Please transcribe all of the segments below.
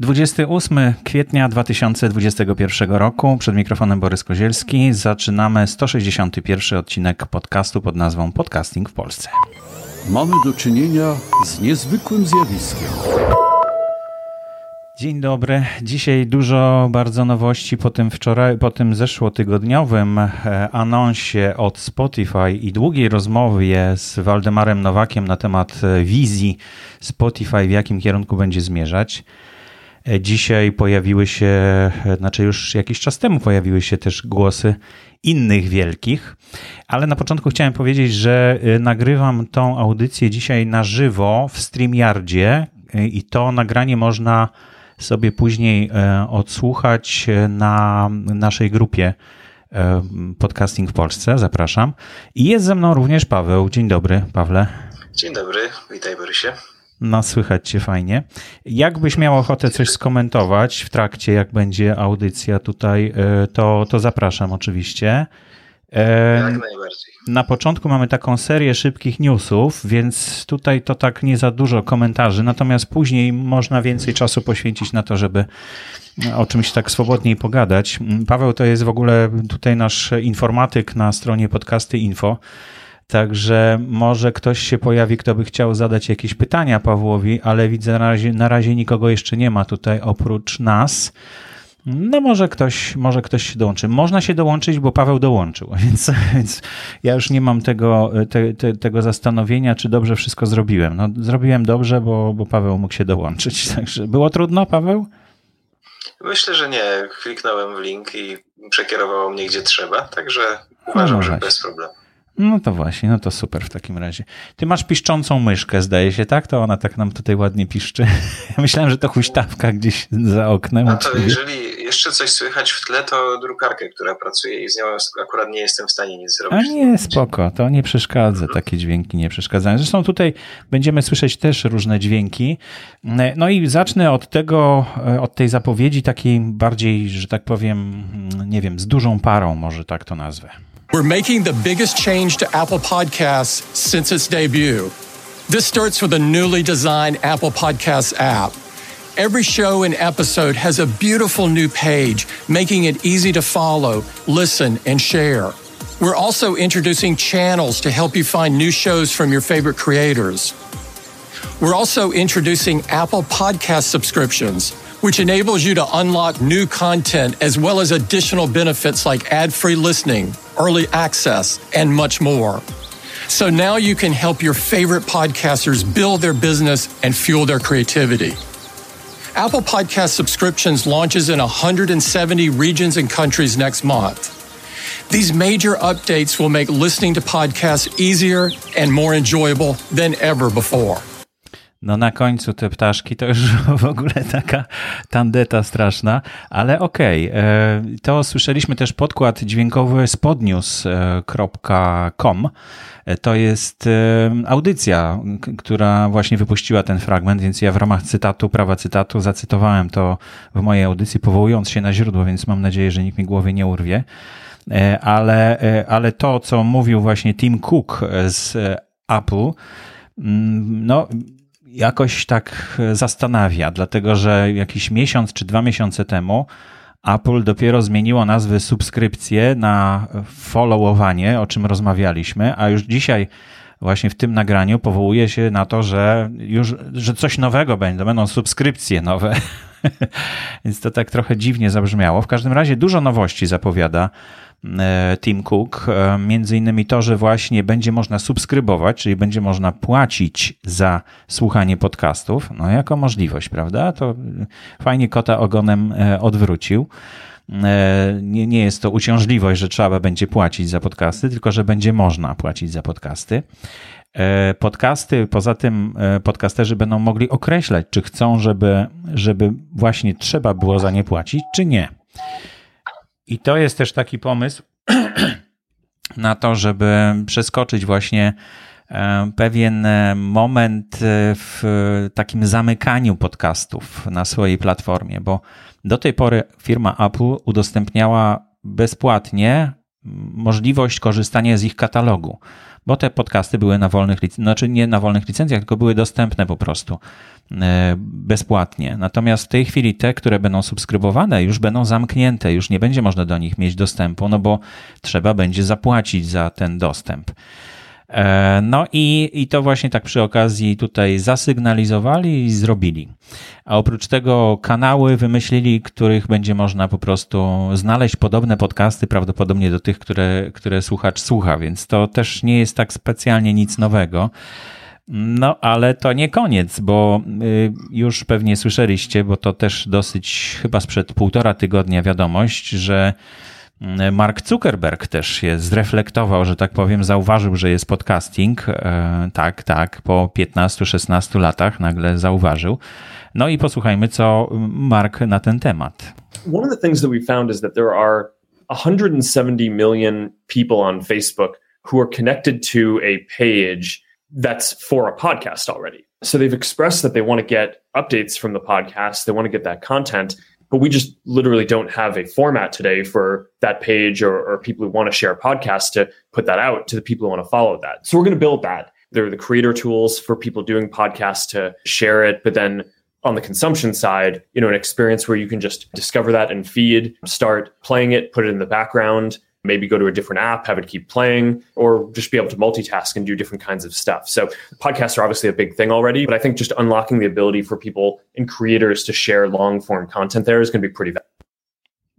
28 kwietnia 2021 roku. Przed mikrofonem Borys Kozielski. Zaczynamy 161 odcinek podcastu pod nazwą Podcasting w Polsce. Mamy do czynienia z niezwykłym zjawiskiem. Dzień dobry. Dzisiaj dużo bardzo nowości po tym wczoraj, po tym zeszłotygodniowym e, anonsie od Spotify i długiej rozmowie z Waldemarem Nowakiem na temat e, wizji Spotify, w jakim kierunku będzie zmierzać. E, dzisiaj pojawiły się, e, znaczy już jakiś czas temu pojawiły się też głosy innych wielkich, ale na początku chciałem powiedzieć, że e, nagrywam tą audycję dzisiaj na żywo w StreamYardzie i to nagranie można sobie później odsłuchać na naszej grupie Podcasting w Polsce. Zapraszam. I jest ze mną również Paweł. Dzień dobry, Pawle. Dzień dobry, witaj Borysie. No, słychać cię fajnie. Jakbyś miał ochotę coś skomentować w trakcie, jak będzie audycja tutaj, e, to, to zapraszam oczywiście. E, jak najbardziej. Na początku mamy taką serię szybkich newsów, więc tutaj to tak nie za dużo komentarzy, natomiast później można więcej czasu poświęcić na to, żeby o czymś tak swobodniej pogadać. Paweł to jest w ogóle tutaj nasz informatyk na stronie podcasty info. Także może ktoś się pojawi, kto by chciał zadać jakieś pytania Pawłowi, ale widzę na razie, na razie nikogo jeszcze nie ma tutaj oprócz nas. No może ktoś, może ktoś się dołączy. Można się dołączyć, bo Paweł dołączył, więc, więc ja już nie mam tego, te, te, tego zastanowienia, czy dobrze wszystko zrobiłem. No, zrobiłem dobrze, bo, bo Paweł mógł się dołączyć. Także było trudno, Paweł? Myślę, że nie. Kliknąłem w link i przekierowało mnie gdzie trzeba, także uważam, no, że bez problemu. No to właśnie, no to super w takim razie. Ty masz piszczącą myszkę, zdaje się, tak? To ona tak nam tutaj ładnie piszczy. Ja myślałem, że to huśtawka gdzieś za oknem. A to jeżeli jeszcze coś słychać w tle, to drukarkę, która pracuje i z nią akurat nie jestem w stanie nic zrobić. A nie, spoko, to nie przeszkadza, takie dźwięki nie przeszkadzają. Zresztą tutaj będziemy słyszeć też różne dźwięki. No i zacznę od tego, od tej zapowiedzi takiej bardziej, że tak powiem, nie wiem, z dużą parą, może tak to nazwę. We're making the biggest change to Apple Podcasts since its debut. This starts with a newly designed Apple Podcasts app. Every show and episode has a beautiful new page, making it easy to follow, listen, and share. We're also introducing channels to help you find new shows from your favorite creators. We're also introducing Apple Podcast subscriptions which enables you to unlock new content as well as additional benefits like ad free listening, early access, and much more. So now you can help your favorite podcasters build their business and fuel their creativity. Apple Podcast subscriptions launches in 170 regions and countries next month. These major updates will make listening to podcasts easier and more enjoyable than ever before. No na końcu te ptaszki to już w ogóle taka tandeta straszna, ale okej. Okay. E, to słyszeliśmy też podkład dźwiękowy spodnews.com. E, to jest e, audycja, która właśnie wypuściła ten fragment, więc ja w ramach cytatu, prawa cytatu zacytowałem to w mojej audycji, powołując się na źródło, więc mam nadzieję, że nikt mi głowy nie urwie. Ale, ale to, co mówił właśnie Tim Cook z Apple, mm, no jakoś tak zastanawia, dlatego że jakiś miesiąc czy dwa miesiące temu Apple dopiero zmieniło nazwy subskrypcje na followowanie, o czym rozmawialiśmy, a już dzisiaj właśnie w tym nagraniu powołuje się na to, że już, że coś nowego będzie, będą subskrypcje nowe. Więc to tak trochę dziwnie zabrzmiało. W każdym razie dużo nowości zapowiada E, Tim Cook. E, między innymi to, że właśnie będzie można subskrybować, czyli będzie można płacić za słuchanie podcastów. No, jako możliwość, prawda? To fajnie kota ogonem e, odwrócił. Nie, nie jest to uciążliwość, że trzeba będzie płacić za podcasty, tylko że będzie można płacić za podcasty. Podcasty, poza tym podcasterzy będą mogli określać, czy chcą, żeby, żeby właśnie trzeba było za nie płacić, czy nie. I to jest też taki pomysł na to, żeby przeskoczyć właśnie e, pewien e, moment e, w takim zamykaniu podcastów na swojej platformie, bo do tej pory firma Apple udostępniała bezpłatnie możliwość korzystania z ich katalogu bo te podcasty były na wolnych licencjach, znaczy nie na wolnych licencjach, tylko były dostępne po prostu e, bezpłatnie. Natomiast w tej chwili te, które będą subskrybowane, już będą zamknięte, już nie będzie można do nich mieć dostępu, no bo trzeba będzie zapłacić za ten dostęp. E, no i, i to właśnie tak przy okazji tutaj zasygnalizowali i zrobili. A oprócz tego kanały wymyślili, których będzie można po prostu znaleźć podobne podcasty, prawdopodobnie do tych, które, które słuchacz słucha, więc to też nie jest tak specjalnie nic nowego. No, ale to nie koniec, bo y, już pewnie słyszeliście, bo to też dosyć chyba sprzed półtora tygodnia wiadomość, że Mark Zuckerberg też się zreflektował, że tak powiem, zauważył, że jest podcasting. E, tak, tak, po 15-16 latach nagle zauważył. No i posłuchajmy, co Mark na ten temat. One of the things that we found is that there are 170 million people on Facebook who are connected to a page that's for a podcast already. So they've expressed that they want to get updates from the podcast, they want to get that content. But we just literally don't have a format today for that page or, or people who want to share podcasts to put that out to the people who want to follow that. So we're going to build that. There are the creator tools for people doing podcasts to share it, but then on the consumption side, you know, an experience where you can just discover that and feed, start playing it, put it in the background, maybe go to a different app, have it keep playing, or just be able to multitask and do different kinds of stuff. So podcasts are obviously a big thing already, but I think just unlocking the ability for people and creators to share long form content there is going to be pretty valuable.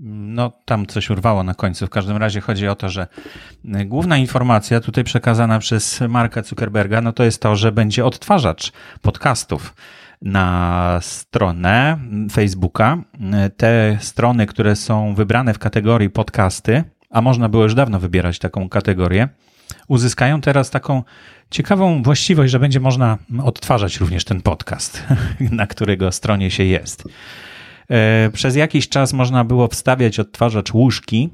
No, tam coś urwało na końcu. W każdym razie chodzi o to, że główna informacja tutaj przekazana przez Marka Zuckerberga, no to jest to, że będzie odtwarzacz podcastów na stronę Facebooka. Te strony, które są wybrane w kategorii podcasty, a można było już dawno wybierać taką kategorię, uzyskają teraz taką ciekawą właściwość, że będzie można odtwarzać również ten podcast, na którego stronie się jest. E, przez jakiś czas można było wstawiać odtwarzacz łóżki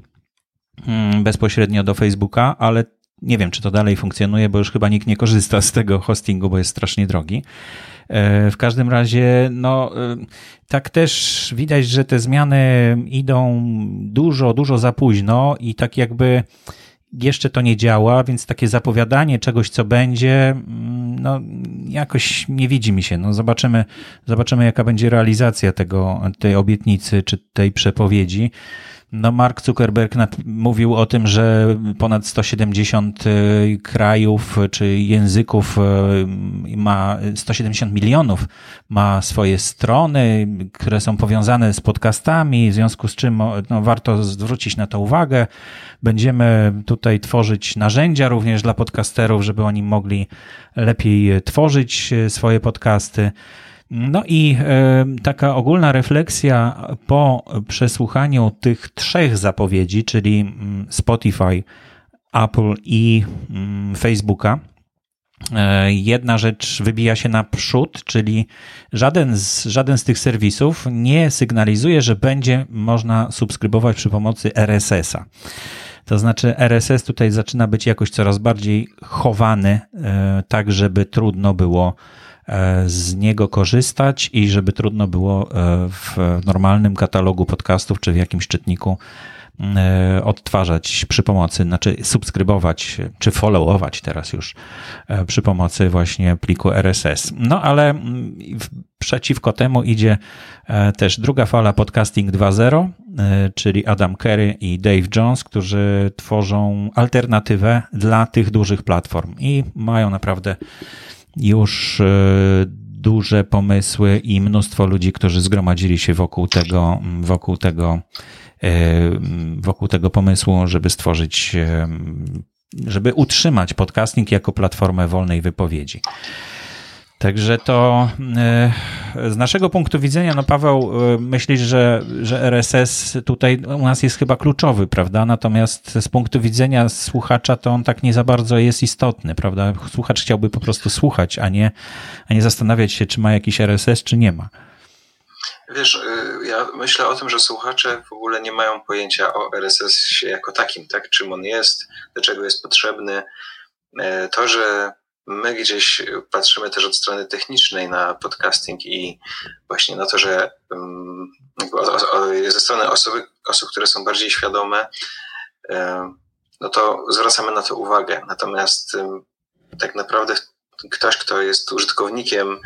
mm, bezpośrednio do Facebooka, ale nie wiem, czy to dalej funkcjonuje, bo już chyba nikt nie korzysta z tego hostingu, bo jest strasznie drogi. E, w każdym razie, no, e, tak też widać, że te zmiany idą dużo, dużo za późno i tak jakby jeszcze to nie działa, więc takie zapowiadanie czegoś, co będzie, mm, no, jakoś nie widzi mi się. No, zobaczymy, zobaczymy, jaka będzie realizacja tego, tej obietnicy czy tej przepowiedzi. No Mark Zuckerberg mówił o tym, że ponad 170 y, krajów czy języków y, ma 170 milionów ma swoje strony, które są powiązane z podcastami, w związku z czym no, warto zwrócić na to uwagę. Będziemy tutaj tworzyć narzędzia również dla podcasterów, żeby oni mogli lepiej tworzyć y, swoje podcasty. No i taka ogólna refleksja po przesłuchaniu tych trzech zapowiedzi, czyli mm, Spotify, Apple i mm, Facebooka. E, jedna rzecz wybija się naprzód, czyli żaden z, żaden z tych serwisów nie sygnalizuje, że będzie można subskrybować przy pomocy RSS-a. To znaczy, RSS tutaj zaczyna być jakoś coraz bardziej chowany, e, tak żeby trudno było z niego korzystać i żeby trudno było e, w normalnym katalogu podcastów czy w jakimś czytniku e, odtwarzać przy pomocy, znaczy subskrybować czy followować teraz już przy pomocy właśnie pliku RSS. No ale mm, przeciwko temu idzie też druga fala podcasting 2.0, czyli Adam Kerry i Dave Jones, którzy tworzą alternatywę dla tych dużych platform i mają naprawdę już e, duże pomysły i mnóstwo ludzi, którzy zgromadzili się wokół tego, wokół tego, e, wokół tego pomysłu, żeby stworzyć, e, żeby utrzymać podcasting jako platformę wolnej wypowiedzi. Także to e, z naszego punktu widzenia, no Paweł, e, myślisz, że, że RSS tutaj u nas jest chyba kluczowy, prawda? Natomiast z punktu widzenia słuchacza to on tak nie za bardzo jest istotny, prawda? Słuchacz chciałby po prostu słuchać, a nie, a nie zastanawiać się, czy ma jakiś RSS, czy nie ma. Wiesz, y, ja myślę o tym, że słuchacze w ogóle nie mają pojęcia o RSS jako takim, tak? Czym on jest, do czego jest potrzebny. E, to, że my gdzieś patrzymy też od strony technicznej na podcasting i właśnie na to, że ze strony osób, osób które są bardziej świadome, no to zwracamy na to uwagę. Natomiast tak naprawdę ktoś, kto jest użytkownikiem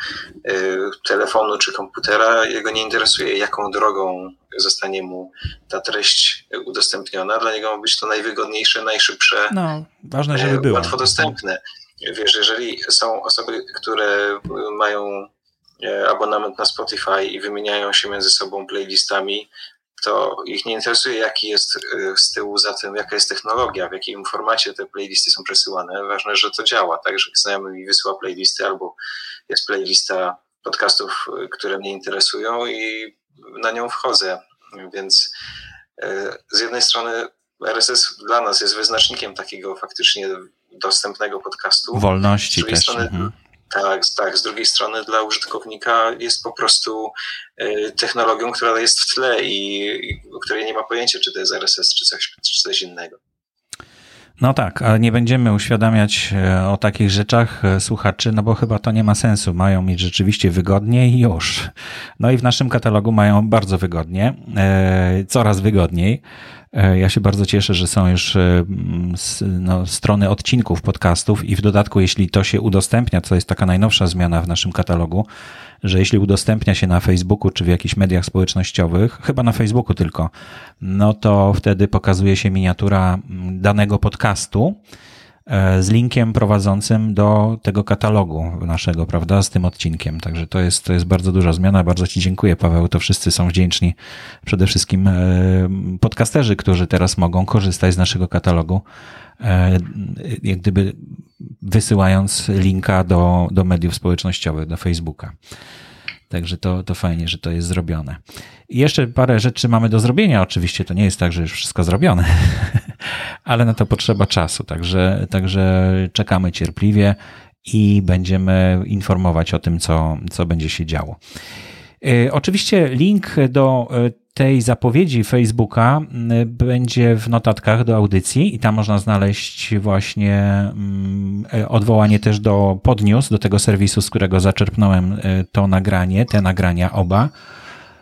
y, telefonu czy komputera, jego nie interesuje, jaką drogą zostanie mu ta treść udostępniona. Dla niego ma być to najwygodniejsze, najszybsze, no, ważne, żeby y, było. łatwo dostępne. Wiesz, jeżeli są osoby, które mają y, abonament na Spotify i wymieniają się między sobą playlistami, to ich nie interesuje, jaki jest y, z tyłu za tym, jaka jest technologia, w jakim formacie te playlisty są przesyłane. Ważne, że to działa, tak, że znajomy mi wysyła playlisty albo jest playlista podcastów, y, które mnie interesują i na nią wchodzę. Więc z jednej strony RSS dla nas jest wyznacznikiem takiego faktycznie dostępnego podcastu. Wolności z też. Strony, mhm. Tak, tak. Z drugiej strony dla użytkownika jest po prostu y, technologią, która jest w tle i, i o której nie ma pojęcia, czy to jest RSS, czy coś, czy coś innego. No tak, ale nie będziemy uświadamiać e, o takich rzeczach e, słuchaczy, no bo chyba to nie ma sensu. Mają mieć rzeczywiście wygodnie i już. No i w naszym katalogu mają bardzo wygodnie, e, coraz wygodniej. E, ja się bardzo cieszę, że są już e, no, strony odcinków podcastów i w dodatku, jeśli to się udostępnia, to jest taka najnowsza zmiana w naszym katalogu, że jeśli udostępnia się na Facebooku czy w jakichś mediach społecznościowych, chyba na Facebooku tylko, no to wtedy pokazuje się miniatura danego podcastu z linkiem prowadzącym do tego katalogu naszego, prawda, z tym odcinkiem. Także to jest, to jest bardzo duża zmiana. Bardzo Ci dziękuję, Paweł. To wszyscy są wdzięczni. Przede wszystkim e, podcasterzy, którzy teraz mogą korzystać z naszego katalogu, e, jak gdyby wysyłając linka do, do mediów społecznościowych, do Facebooka. Także to, to fajnie, że to jest zrobione. I jeszcze parę rzeczy mamy do zrobienia. Oczywiście to nie jest tak, że już wszystko zrobione, ale na to potrzeba czasu. Także, także czekamy cierpliwie i będziemy informować o tym, co, co będzie się działo. E, oczywiście link do e, tej zapowiedzi Facebooka będzie w notatkach do audycji i tam można znaleźć właśnie e, odwołanie też do podniósł, do tego serwisu, z którego zaczerpnąłem to nagranie, te nagrania oba.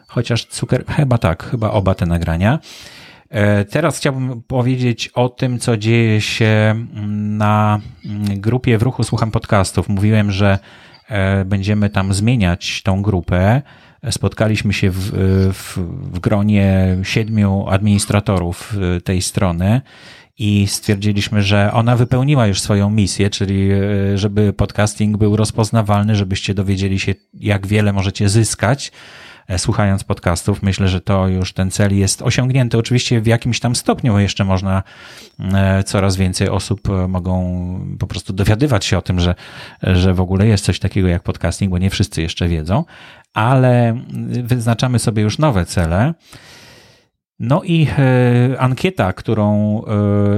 Chociaż cukier, chyba tak, chyba oba te nagrania. Teraz chciałbym powiedzieć o tym, co dzieje się na grupie w ruchu Słucham Podcastów. Mówiłem, że będziemy tam zmieniać tą grupę. Spotkaliśmy się w, w, w gronie siedmiu administratorów y, tej strony i stwierdziliśmy, że ona wypełniła już swoją misję, czyli żeby podcasting był rozpoznawalny, żebyście dowiedzieli się, jak wiele możecie zyskać e, słuchając podcastów. Myślę, że to już ten cel jest osiągnięty. Oczywiście w jakimś tam stopniu jeszcze można e, coraz więcej osób e, mogą po prostu dowiadywać się o tym, że, że w ogóle jest coś takiego jak podcasting, bo nie wszyscy jeszcze wiedzą, ale wyznaczamy sobie już nowe cele. No i e, ankieta, którą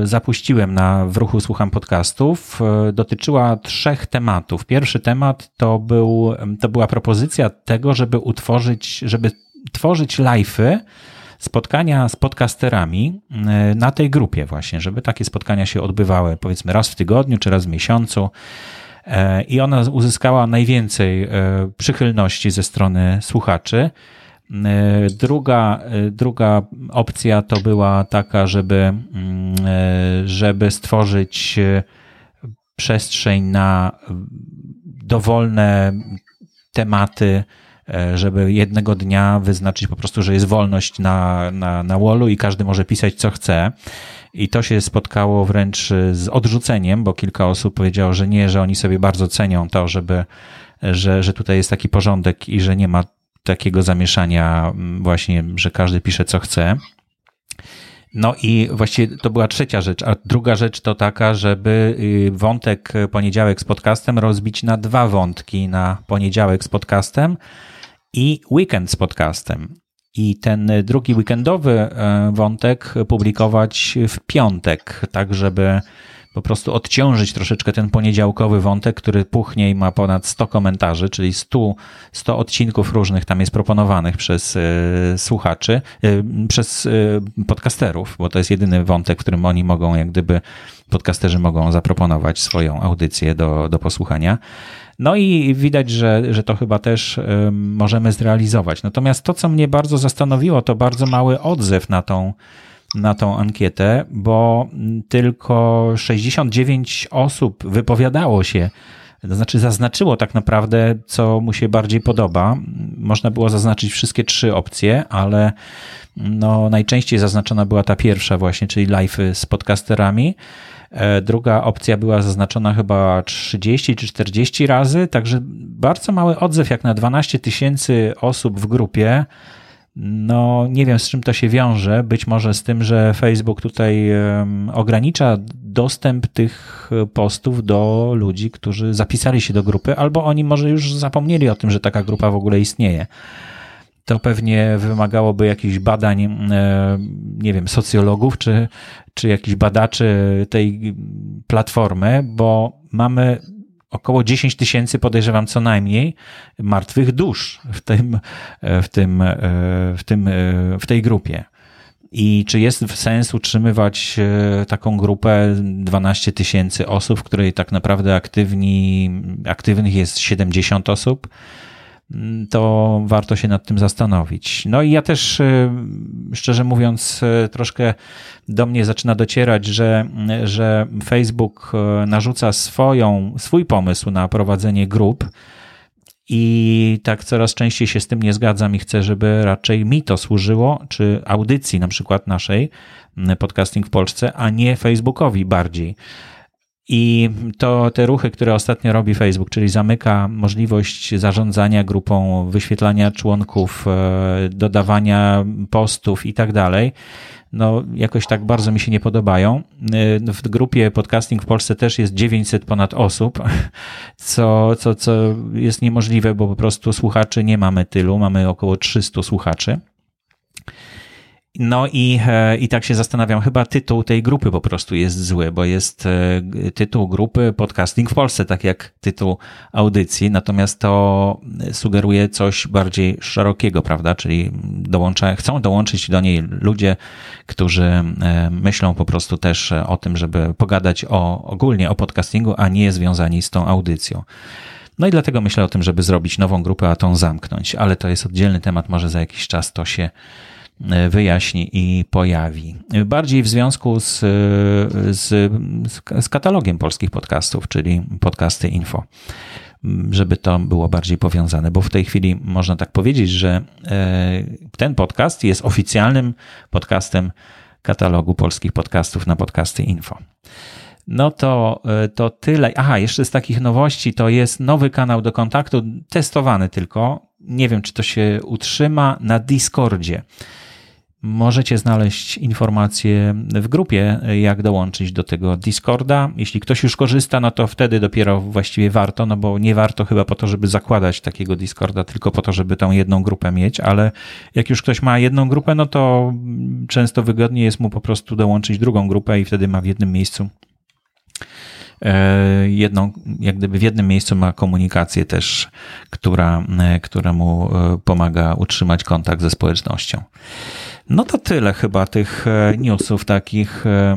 e, zapuściłem na w ruchu Słucham Podcastów, e, dotyczyła trzech tematów. Pierwszy temat to, był, to była propozycja tego, żeby utworzyć, żeby tworzyć live'y, spotkania z podcasterami na tej grupie właśnie, żeby takie spotkania się odbywały powiedzmy raz w tygodniu czy raz w miesiącu i ona uzyskała najwięcej przychylności ze strony słuchaczy. E, druga, druga opcja to była taka, żeby, mm, żeby stworzyć przestrzeń na dowolne tematy, żeby jednego dnia wyznaczyć po prostu, że jest wolność na, na, na wallu i każdy może pisać co chce. I to się spotkało wręcz z odrzuceniem, bo kilka osób powiedziało, że nie, że oni sobie bardzo cenią to, żeby, że, że tutaj jest taki porządek i że nie ma takiego zamieszania mm, właśnie, że każdy pisze co chce. No i właściwie to była trzecia rzecz, a druga rzecz to taka, żeby y, wątek poniedziałek z podcastem rozbić na dwa wątki, na poniedziałek z podcastem i weekend z podcastem i ten drugi weekendowy wątek publikować w piątek, tak żeby po prostu odciążyć troszeczkę ten poniedziałkowy wątek, który puchnie i ma ponad 100 komentarzy, czyli 100, 100 odcinków różnych tam jest proponowanych przez y, słuchaczy, y, przez y, podcasterów, bo to jest jedyny wątek, w którym oni mogą, jak gdyby podcasterzy mogą zaproponować swoją audycję do, do posłuchania. No i widać, że, że to chyba też możemy zrealizować. Natomiast to, co mnie bardzo zastanowiło, to bardzo mały odzew na tą, na tą ankietę, bo tylko 69 osób wypowiadało się to znaczy zaznaczyło tak naprawdę, co mu się bardziej podoba. Można było zaznaczyć wszystkie trzy opcje, ale no, najczęściej zaznaczona była ta pierwsza właśnie, czyli live z podcasterami. E, druga opcja była zaznaczona chyba 30 czy 40 razy, także bardzo mały odzew, jak na 12 tysięcy osób w grupie. No, nie wiem z czym to się wiąże. Być może z tym, że Facebook tutaj ogranicza dostęp tych postów do ludzi, którzy zapisali się do grupy, albo oni może już zapomnieli o tym, że taka grupa w ogóle istnieje. To pewnie wymagałoby jakichś badań, nie wiem, socjologów czy, czy jakichś badaczy tej platformy, bo mamy około 10 tysięcy, podejrzewam co najmniej, martwych dusz w tym, w tym, w tym, w tej grupie. I czy jest sens utrzymywać e, taką grupę 12 tysięcy osób, w której tak naprawdę aktywni, aktywnych jest 70 osób? To warto się nad tym zastanowić. No i ja też, e, szczerze mówiąc, e, troszkę do mnie zaczyna docierać, że, że Facebook narzuca swoją, swój pomysł na prowadzenie grup. I tak coraz częściej się z tym nie zgadzam i chcę, żeby raczej mi to służyło, czy audycji na przykład naszej, podcasting w Polsce, a nie Facebookowi bardziej. I to te ruchy, które ostatnio robi Facebook, czyli zamyka możliwość zarządzania grupą, wyświetlania członków, e, dodawania postów i tak dalej, no jakoś tak bardzo mi się nie podobają. E, w grupie podcasting w Polsce też jest 900 ponad osób, co, co, co jest niemożliwe, bo po prostu słuchaczy nie mamy tylu, mamy około 300 słuchaczy. No i, e, i tak się zastanawiam, chyba tytuł tej grupy po prostu jest zły, bo jest e, tytuł grupy podcasting w Polsce, tak jak tytuł audycji, natomiast to sugeruje coś bardziej szerokiego, prawda? Czyli dołącza, chcą dołączyć do niej ludzie, którzy e, myślą po prostu też o tym, żeby pogadać o, ogólnie o podcastingu, a nie związani z tą audycją. No i dlatego myślę o tym, żeby zrobić nową grupę, a tą zamknąć, ale to jest oddzielny temat, może za jakiś czas to się wyjaśni i pojawi. Bardziej w związku z, z, z katalogiem polskich podcastów, czyli podcasty info żeby to było bardziej powiązane, bo w tej chwili można tak powiedzieć, że e, ten podcast jest oficjalnym podcastem katalogu polskich podcastów na podcasty info. No to, e, to tyle. Aha, jeszcze z takich nowości to jest nowy kanał do kontaktu, testowany tylko. Nie wiem, czy to się utrzyma na Discordzie. Możecie znaleźć informacje w grupie, jak dołączyć do tego Discorda. Jeśli ktoś już korzysta, no to wtedy dopiero właściwie warto, no bo nie warto chyba po to, żeby zakładać takiego Discorda, tylko po to, żeby tą jedną grupę mieć, ale jak już ktoś ma jedną grupę, no to często wygodniej jest mu po prostu dołączyć drugą grupę i wtedy ma w jednym miejscu e, jedną, jak gdyby w jednym miejscu ma komunikację też, która, e, która mu e, pomaga utrzymać kontakt ze społecznością. No to tyle chyba tych e, newsów takich e,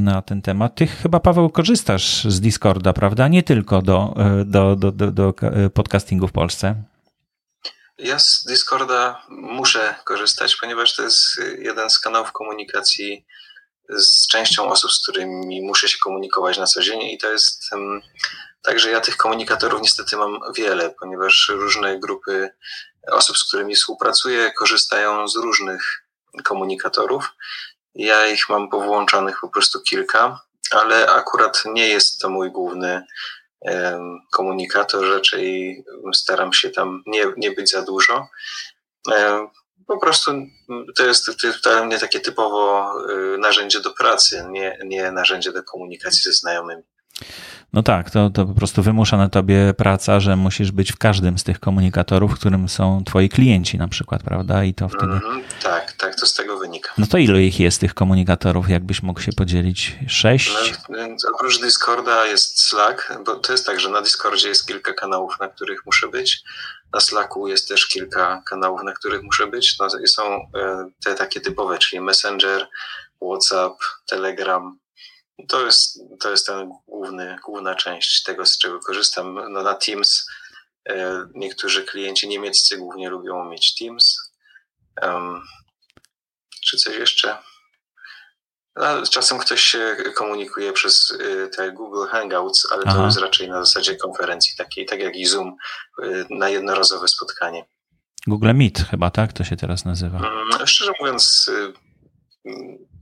na ten temat. Ty chyba, Paweł, korzystasz z Discorda, prawda? Nie tylko do, e, do, do, do, do podcastingu w Polsce. Ja z Discorda muszę korzystać, ponieważ to jest jeden z kanałów komunikacji z częścią osób, z którymi muszę się komunikować na co dzień i to jest tak, że ja tych komunikatorów niestety mam wiele, ponieważ różne grupy osób, z którymi współpracuję, korzystają z różnych komunikatorów. Ja ich mam powłączonych po prostu kilka, ale akurat nie jest to mój główny komunikator. Raczej staram się tam nie, nie być za dużo. Po prostu to jest dla mnie takie typowo y, narzędzie do pracy, nie, nie narzędzie do komunikacji ze znajomymi. No tak, to, to po prostu wymusza na tobie praca, że musisz być w każdym z tych komunikatorów, w którym są twoi klienci na przykład, prawda? I to wtedy... Mm, tak, tak, to z tego wynika. No to ilu ich jest tych komunikatorów, jakbyś mógł się podzielić? Sześć? No, oprócz Discorda jest Slack, bo to jest tak, że na Discordzie jest kilka kanałów, na których muszę być. Na Slacku jest też kilka kanałów, na których muszę być. No, są e, te takie typowe, czyli Messenger, WhatsApp, Telegram, to jest, to jest ten główny, główna część tego, z czego korzystam. No, na Teams e, niektórzy klienci niemieccy głównie lubią mieć Teams. Um, czy coś jeszcze? No, czasem ktoś się komunikuje przez y, te Google Hangouts, ale Aha. to jest raczej na zasadzie konferencji takiej, tak jak i Zoom, y, na jednorazowe spotkanie. Google Meet chyba, tak? To się teraz nazywa. Mm, Szczerze mówiąc,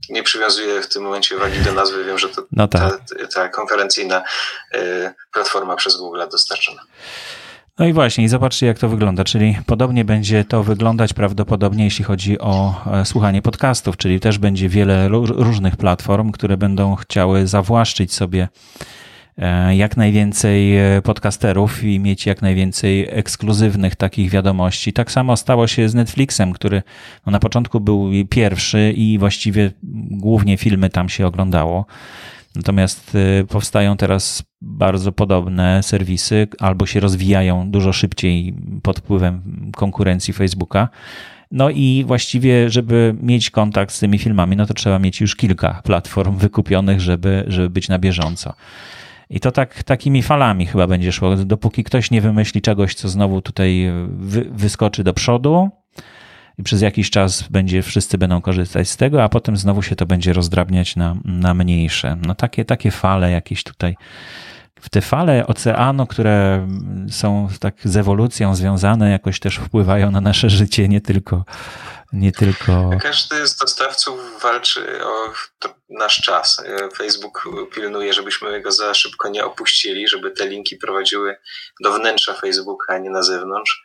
nie przywiązuję w tym momencie wagi do nazwy. Wiem, że to No tak. ta, ta konferencyjna y, platforma przez Google dostarczona. No i właśnie, i zobaczcie, jak to wygląda. Czyli podobnie będzie to wyglądać prawdopodobnie, jeśli chodzi o e, słuchanie podcastów, czyli też będzie wiele ró- różnych platform, które będą chciały zawłaszczyć sobie jak najwięcej e, podcasterów i mieć jak najwięcej ekskluzywnych takich wiadomości. Tak samo stało się z Netflixem, który no, na początku był pierwszy i właściwie głównie filmy tam się oglądało. Natomiast y, powstają teraz bardzo podobne serwisy, albo się rozwijają dużo szybciej pod wpływem konkurencji Facebooka. No i właściwie, żeby mieć kontakt z tymi filmami, no to trzeba mieć już kilka platform wykupionych, żeby, żeby być na bieżąco. I to tak takimi falami chyba będzie szło, dopóki ktoś nie wymyśli czegoś, co znowu tutaj wy, wyskoczy do przodu, i przez jakiś czas będzie, wszyscy będą korzystać z tego, a potem znowu się to będzie rozdrabniać na, na mniejsze. No takie, takie fale jakieś tutaj, w te fale oceanu, które są tak z ewolucją związane, jakoś też wpływają na nasze życie, nie tylko, nie tylko... Każdy z dostawców walczy o nasz czas. Facebook pilnuje, żebyśmy go za szybko nie opuścili, żeby te linki prowadziły do wnętrza Facebooka, a nie na zewnątrz.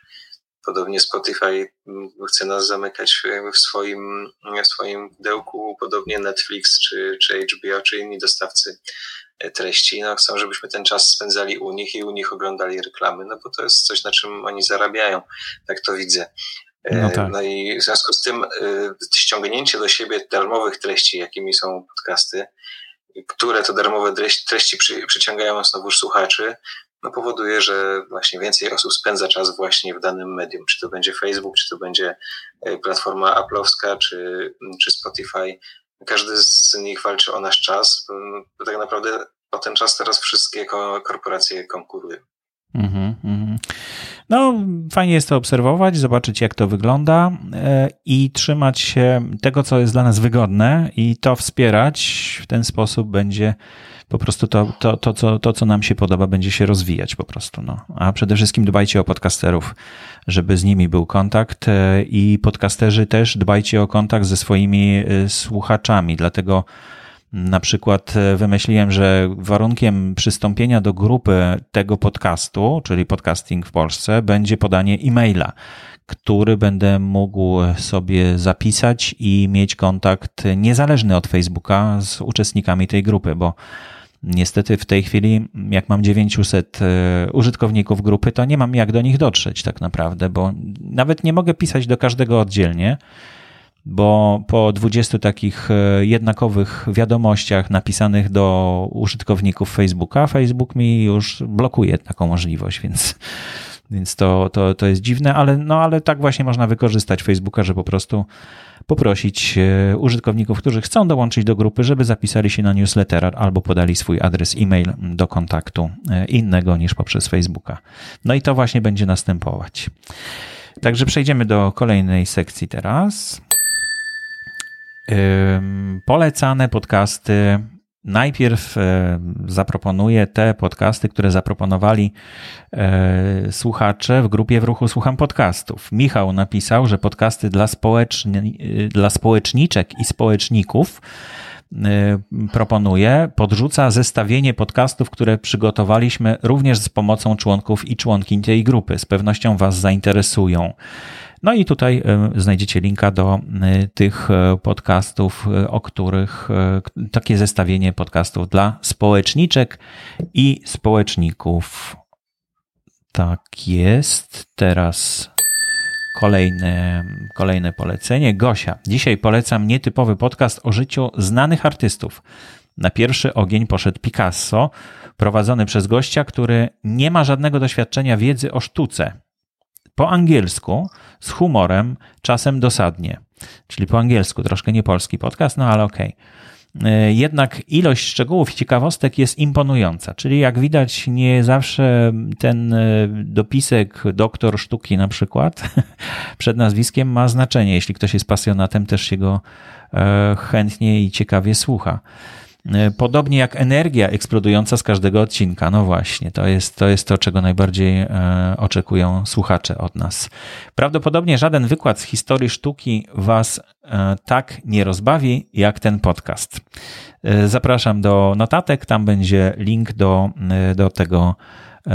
Podobnie Spotify chce nas zamykać w swoim, w swoim pudełku, podobnie Netflix czy, czy HBO, czy inni dostawcy treści. No, chcą, żebyśmy ten czas spędzali u nich i u nich oglądali reklamy, no bo to jest coś, na czym oni zarabiają. Tak to widzę. No, tak. no i w związku z tym ściągnięcie do siebie darmowych treści, jakimi są podcasty, które to darmowe treści przy, przyciągają znowu słuchaczy, no powoduje, że właśnie więcej osób spędza czas właśnie w danym medium. Czy to będzie Facebook, czy to będzie platforma Apple'owska, czy, czy Spotify. Każdy z nich walczy o nasz czas. Tak naprawdę o ten czas teraz wszystkie korporacje konkurują. Mm -hmm. No, fajnie jest to obserwować, zobaczyć, jak to wygląda i trzymać się tego, co jest dla nas wygodne, i to wspierać. W ten sposób będzie po prostu to, to, to, co, to, co nam się podoba, będzie się rozwijać po prostu. No. A przede wszystkim dbajcie o podcasterów, żeby z nimi był kontakt i podcasterzy też dbajcie o kontakt ze swoimi słuchaczami, dlatego na przykład wymyśliłem, że warunkiem przystąpienia do grupy tego podcastu, czyli podcasting w Polsce, będzie podanie e-maila, który będę mógł sobie zapisać i mieć kontakt niezależny od Facebooka z uczestnikami tej grupy, bo Niestety w tej chwili, jak mam 900 użytkowników grupy, to nie mam jak do nich dotrzeć tak naprawdę, bo nawet nie mogę pisać do każdego oddzielnie, bo po 20 takich jednakowych wiadomościach napisanych do użytkowników Facebooka, Facebook mi już blokuje taką możliwość, więc, więc to, to, to jest dziwne, ale, no, ale tak właśnie można wykorzystać Facebooka, że po prostu poprosić użytkowników, którzy chcą dołączyć do grupy, żeby zapisali się na newsletter albo podali swój adres e-mail do kontaktu innego niż poprzez Facebooka. No i to właśnie będzie następować. Także przejdziemy do kolejnej sekcji teraz. Polecane podcasty. Najpierw zaproponuję te podcasty, które zaproponowali słuchacze w grupie w ruchu Słucham Podcastów. Michał napisał, że podcasty dla, społeczni, dla społeczniczek i społeczników proponuje, podrzuca zestawienie podcastów, które przygotowaliśmy również z pomocą członków i członkiń tej grupy. Z pewnością Was zainteresują. No i tutaj znajdziecie linka do tych podcastów, o których takie zestawienie podcastów dla społeczniczek i społeczników. Tak jest. Teraz kolejne, kolejne polecenie. Gosia. Dzisiaj polecam nietypowy podcast o życiu znanych artystów. Na pierwszy ogień poszedł Picasso, prowadzony przez gościa, który nie ma żadnego doświadczenia wiedzy o sztuce po angielsku, z humorem, czasem dosadnie. Czyli po angielsku, troszkę nie polski podcast, no ale okej. e, jednak ilość szczegółów i ciekawostek jest imponująca. Czyli jak widać, nie zawsze ten e, dopisek doktor sztuki na przykład przed nazwiskiem ma znaczenie. Jeśli ktoś jest pasjonatem, też się go e, chętnie i ciekawie słucha. E, podobnie jak energia eksplodująca z każdego odcinka. No właśnie, to jest to, jest to czego najbardziej e, oczekują słuchacze od nas. Prawdopodobnie żaden wykład z historii sztuki Was e, tak nie rozbawi jak ten podcast. Zapraszam do notatek, tam będzie link do, do tego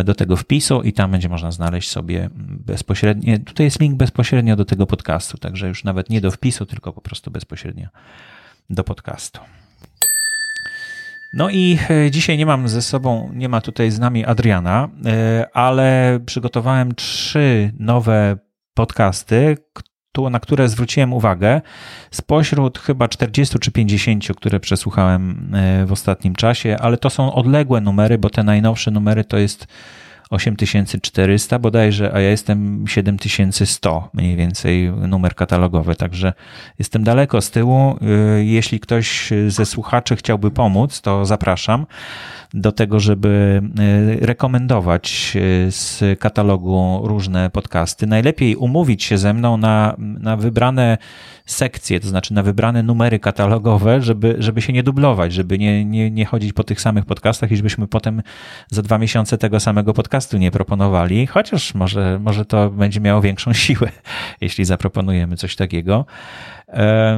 do tego wpisu i tam będzie można znaleźć sobie bezpośrednio, tutaj jest link bezpośrednio do tego podcastu, także już nawet nie do wpisu, tylko po prostu bezpośrednio do podcastu. No i e, dzisiaj nie mam ze sobą, nie ma tutaj z nami Adriana, e, ale przygotowałem trzy nowe podcasty, na które zwróciłem uwagę spośród chyba 40 czy 50, które przesłuchałem e, w ostatnim czasie, ale to są odległe numery, bo te najnowsze numery to jest 8400 bodajże, a ja jestem 7100 mniej więcej numer katalogowy, także jestem daleko z tyłu. Y, jeśli ktoś ze słuchaczy chciałby pomóc, to zapraszam do tego, żeby y, rekomendować y, z katalogu różne podcasty. Najlepiej umówić się ze mną na, na wybrane sekcje, to znaczy na wybrane numery katalogowe, żeby, żeby się nie dublować, żeby nie, nie, nie chodzić po tych samych podcastach i żebyśmy potem za dwa miesiące tego samego podcastu nie proponowali, chociaż może, może to będzie miało większą siłę, jeśli zaproponujemy coś takiego.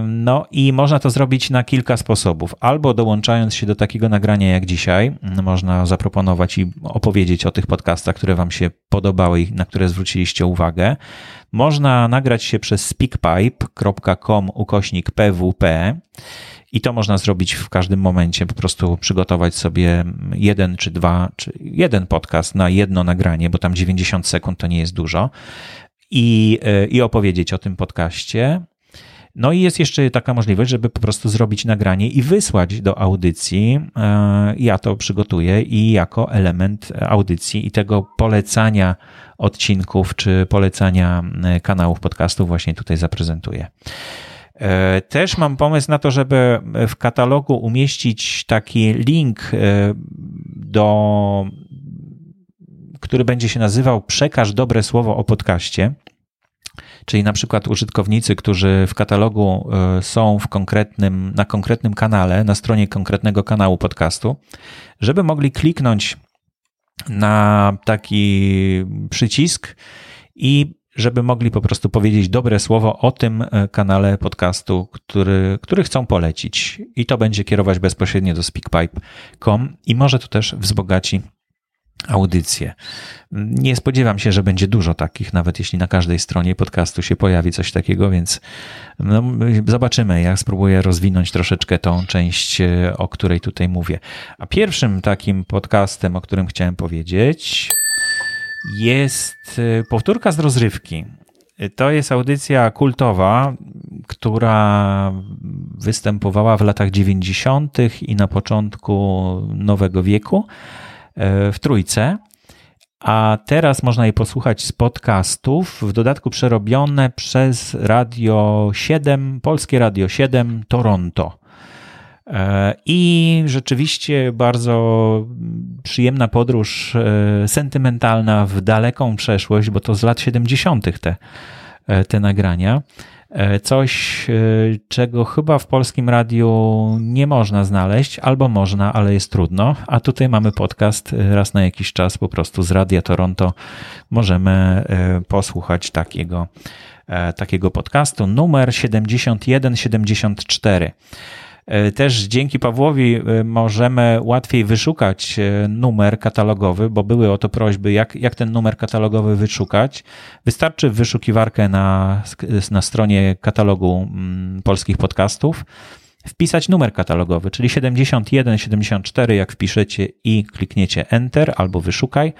No i można to zrobić na kilka sposobów. Albo dołączając się do takiego nagrania jak dzisiaj, można zaproponować i opowiedzieć o tych podcastach, które Wam się podobały i na które zwróciliście uwagę. Można nagrać się przez speakpipe.com ukośnik pwp i to można zrobić w każdym momencie, po prostu przygotować sobie jeden czy dwa, czy jeden podcast na jedno nagranie, bo tam 90 sekund to nie jest dużo. I, e, i opowiedzieć o tym podcaście. No i jest jeszcze taka możliwość, żeby po prostu zrobić nagranie i wysłać do audycji. E, ja to przygotuję i jako element audycji i tego polecania odcinków czy polecania e, kanałów podcastów właśnie tutaj zaprezentuję. E, też mam pomysł na to, żeby w katalogu umieścić taki link do, który będzie się nazywał Przekaż dobre słowo o podcaście. Czyli na przykład użytkownicy, którzy w katalogu e, są w konkretnym, na konkretnym kanale, na stronie konkretnego kanału podcastu, żeby mogli kliknąć na taki przycisk i żeby mogli po prostu powiedzieć dobre słowo o tym e, kanale podcastu, który, który chcą polecić. I to będzie kierować bezpośrednio do speakpipe.com i może to też wzbogaci audycje. Nie spodziewam się, że będzie dużo takich, nawet jeśli na każdej stronie podcastu się pojawi coś takiego, więc no, zobaczymy. Ja spróbuję rozwinąć troszeczkę tą część, e, o której tutaj mówię. A pierwszym takim podcastem, o którym chciałem powiedzieć, jest e, powtórka z rozrywki. To jest audycja kultowa, która występowała w latach 90. i na początku nowego wieku w trójce. A teraz można je posłuchać z podcastów, w dodatku przerobione przez Radio 7, Polskie Radio 7 Toronto. E, I rzeczywiście bardzo przyjemna podróż e, sentymentalna w daleką przeszłość, bo to z lat 70. te, e, te nagrania. E, coś, e, czego chyba w polskim radiu nie można znaleźć, albo można, ale jest trudno. A tutaj mamy podcast e, raz na jakiś czas po prostu z Radia Toronto. Możemy posłuchać takiego, takiego podcastu. Numer 7174. E, też dzięki Pawłowi e, możemy łatwiej wyszukać e, numer katalogowy, bo były o to prośby, jak, jak ten numer katalogowy wyszukać. Wystarczy wyszukiwarkę na, na stronie katalogu mm, polskich podcastów wpisać numer katalogowy, czyli 7174, jak wpiszecie i klikniecie Enter albo wyszukaj,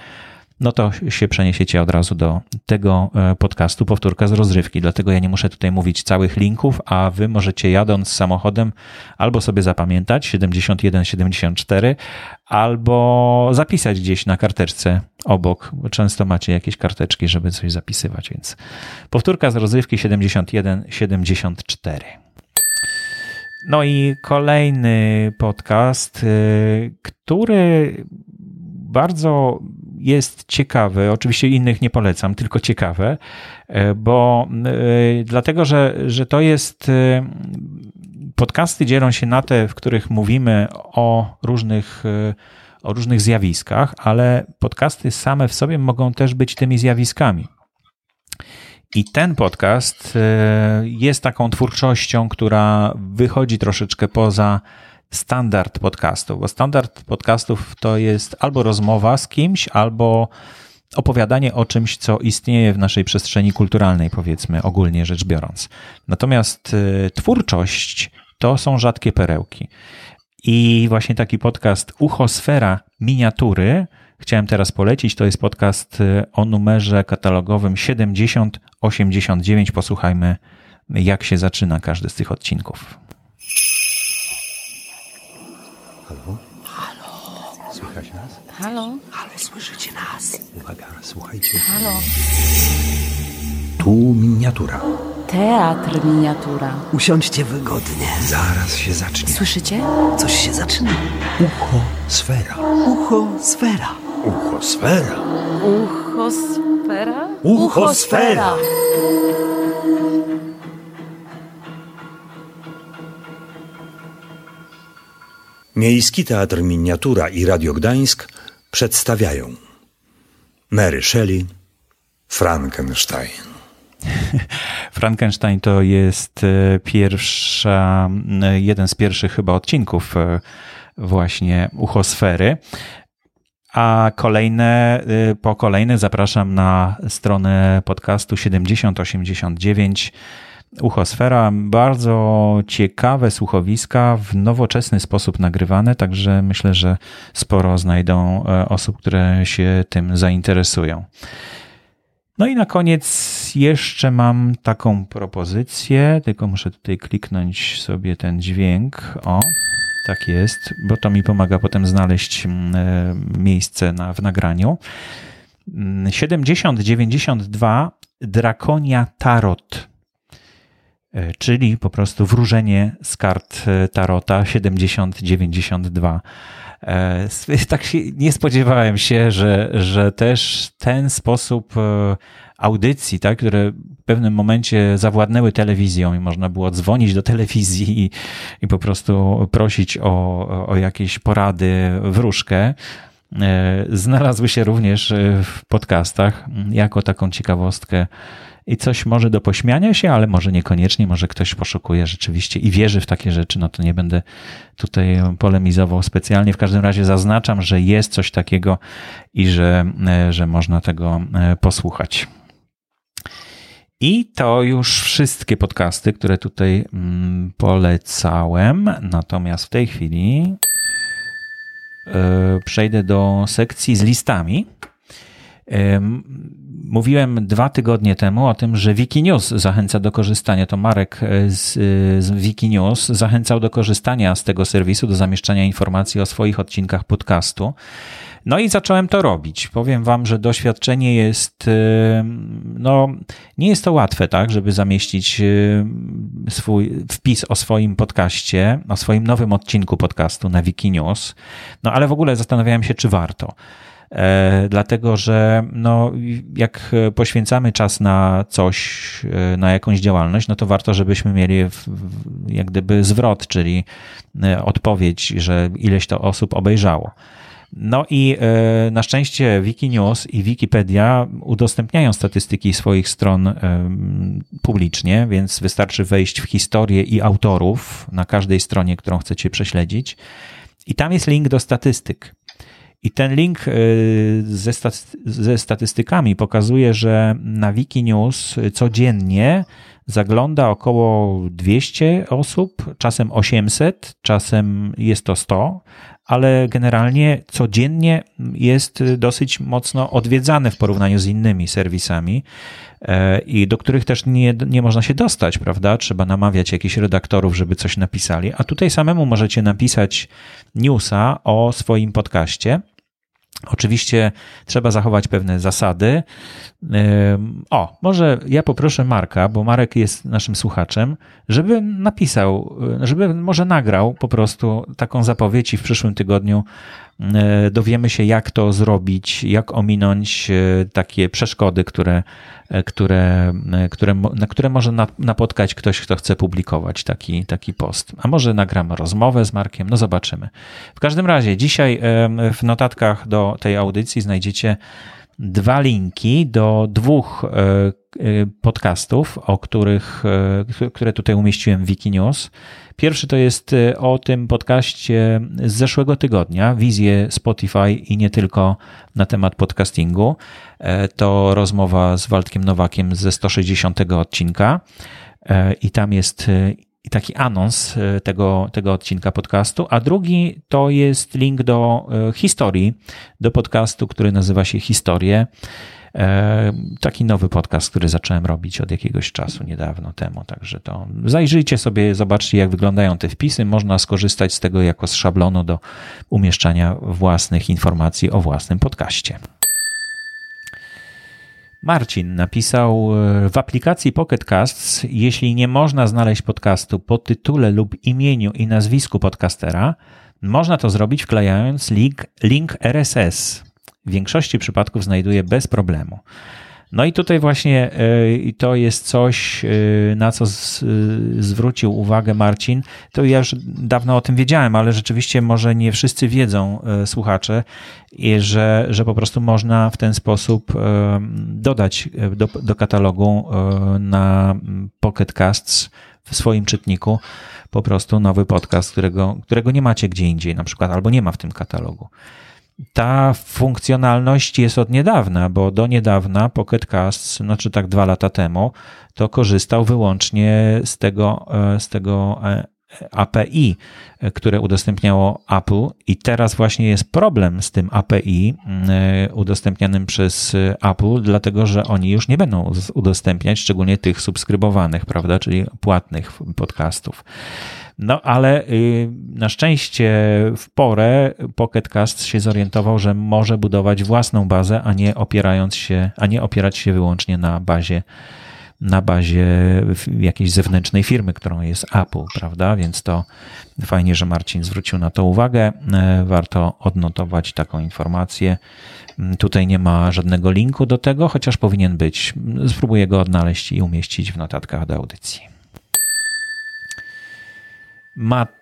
no to się przeniesiecie od razu do tego e, podcastu, powtórka z rozrywki. Dlatego ja nie muszę tutaj mówić całych linków, a wy możecie jadąc samochodem albo sobie zapamiętać 7174, albo zapisać gdzieś na karteczce obok, bo często macie jakieś karteczki, żeby coś zapisywać, więc powtórka z rozrywki 7174. No i kolejny podcast, y, który bardzo jest ciekawy. Oczywiście innych nie polecam, tylko ciekawe, y, bo y, dlatego, że, że to jest. Podcasty dzielą się na te, w których mówimy o różnych, o różnych zjawiskach, ale podcasty same w sobie mogą też być tymi zjawiskami. I ten podcast e, jest taką twórczością, która wychodzi troszeczkę poza standard podcastów, bo standard podcastów to jest albo rozmowa z kimś, albo opowiadanie o czymś, co istnieje w naszej przestrzeni kulturalnej, powiedzmy, ogólnie rzecz biorąc. Natomiast e, twórczość to są rzadkie perełki. I właśnie taki podcast Uchosfera Miniatury chciałem teraz polecić. To jest podcast y, o numerze katalogowym 7089. Posłuchajmy, jak się zaczyna każdy z tych odcinków. Halo? Halo? Słychać nas? Halo? Halo, słyszycie nas? Uwaga, słuchajcie. Halo? Tu miniatura. Teatr miniatura. Usiądźcie wygodnie. Zaraz się zacznie. Słyszycie? Coś się zaczyna. Ucho sfera. Ucho sfera. Uchosfera. Uchosfera? Uchosfera. Miejski Teatr Miniatura i Radio Gdańsk przedstawiają Mary Shelley, Frankenstein. Frankenstein to jest e, pierwsza, e, jeden z pierwszych chyba odcinków e, właśnie uchosfery. A kolejne, po kolejne zapraszam na stronę podcastu 7089 Uchosfera. Bardzo ciekawe słuchowiska, w nowoczesny sposób nagrywane, także myślę, że sporo znajdą e, osób, które się tym zainteresują. No i na koniec jeszcze mam taką propozycję, tylko muszę tutaj kliknąć sobie ten dźwięk. O. Tak jest, bo to mi pomaga potem znaleźć mm, e, miejsce na, w nagraniu. 7092 mm, Drakonia Tarot, czyli po prostu wróżenie z kart e, Tarota 7092. Tak się nie spodziewałem się, że, że też ten sposób audycji, tak, które w pewnym momencie zawładnęły telewizją i można było dzwonić do telewizji i, i po prostu prosić o, o jakieś porady, wróżkę, e, znalazły się również w podcastach jako taką ciekawostkę i coś może do pośmiania się, ale może niekoniecznie, może ktoś poszukuje rzeczywiście i wierzy w takie rzeczy, no to nie będę tutaj polemizował specjalnie. W każdym razie zaznaczam, że jest coś takiego i że, e, że można tego e, posłuchać. I to już wszystkie podcasty, które tutaj mm, polecałem. Natomiast w tej chwili e, przejdę do sekcji z listami. Mówiłem dwa tygodnie temu o tym, że Wikinews zachęca do korzystania. To Marek e, z, z Wikinews zachęcał do korzystania z tego serwisu, do zamieszczania informacji o swoich odcinkach podcastu. No i zacząłem to robić. Powiem wam, że doświadczenie jest, y, no, nie jest to łatwe, tak, żeby zamieścić swój wpis o swoim podcaście, o swoim nowym odcinku podcastu na Wikinews. No ale w ogóle zastanawiałem się, czy warto. E, dlatego, że no, jak poświęcamy czas na coś, e, na jakąś działalność, no to warto, żebyśmy mieli jak gdyby zwrot, czyli e, odpowiedź, że ileś to osób obejrzało. No i na szczęście Wikinews i Wikipedia udostępniają statystyki swoich stron publicznie, więc wystarczy wejść w historię i autorów na każdej stronie, którą chcecie prześledzić. I tam jest link do statystyk. I ten link e, ze, ze statystykami pokazuje, że na Wikinews codziennie zagląda około 200 osób, czasem 800, czasem jest to 100, ale generalnie codziennie jest dosyć mocno odwiedzane w porównaniu z innymi serwisami e, i do których też nie, nie można się dostać, prawda? Trzeba namawiać jakichś redaktorów, żeby coś napisali, a tutaj samemu możecie napisać newsa o swoim podcaście Oczywiście trzeba zachować pewne zasady. O, może ja poproszę Marka, bo Marek jest naszym słuchaczem, żeby napisał, żeby może nagrał po prostu taką zapowiedź i w przyszłym tygodniu E, dowiemy się, jak to zrobić, jak ominąć e, takie przeszkody, które, e, które, które, na które może napotkać ktoś, kto chce publikować taki, taki post. A może nagramy rozmowę z Markiem, no zobaczymy. W każdym razie, dzisiaj w notatkach do tej audycji znajdziecie dwa linki do dwóch podcastów, o których, które tutaj umieściłem w Wikinews. Pierwszy to jest y, o tym podcaście z zeszłego tygodnia, wizję Spotify i nie tylko na temat podcastingu. E, to rozmowa z Waldkiem Nowakiem ze 160 odcinka e, i tam jest y, taki anons y, tego, tego odcinka podcastu, a drugi to jest link do historii, do podcastu, który nazywa się Historie. E, taki nowy podcast, który zacząłem robić od jakiegoś czasu niedawno temu. Także to zajrzyjcie sobie, zobaczcie, jak wyglądają te wpisy. Można skorzystać z tego jako z szablonu do umieszczania własnych informacji o własnym podcaście. Marcin napisał e, w aplikacji Pocket Casts, jeśli nie można znaleźć podcastu po tytule lub imieniu i nazwisku podcastera, można to zrobić wklejając link, link RSS w większości przypadków znajduje bez problemu. No i tutaj właśnie e, to jest coś, e, na co z, e, zwrócił uwagę Marcin. To ja już dawno o tym wiedziałem, ale rzeczywiście może nie wszyscy wiedzą, słuchacze, że, że po prostu można w ten sposób dodać do, do katalogu na Pocket Casts w swoim czytniku po prostu nowy podcast, którego, którego nie macie gdzie indziej na przykład, albo nie ma w tym katalogu ta funkcjonalność jest od niedawna, bo do niedawna Pocket Casts, znaczy tak dwa lata temu, to korzystał wyłącznie z tego, e, z tego e, API, które udostępniało Apple i teraz właśnie jest problem z tym API e, udostępnianym przez Apple, dlatego że oni już nie będą udostępniać, szczególnie tych subskrybowanych, prawda, czyli płatnych podcastów. No ale y, na szczęście w porę Pocket Cast się zorientował, że może budować własną bazę, a nie opierając się, a nie opierać się wyłącznie na bazie na bazie jakiejś zewnętrznej firmy, którą jest Apple, prawda? Więc to fajnie, że Marcin zwrócił na to uwagę. E, warto odnotować taką informację. Mm, tutaj nie ma żadnego linku do tego, chociaż powinien być. Spróbuję go odnaleźć i umieścić w notatkach do audycji. Matt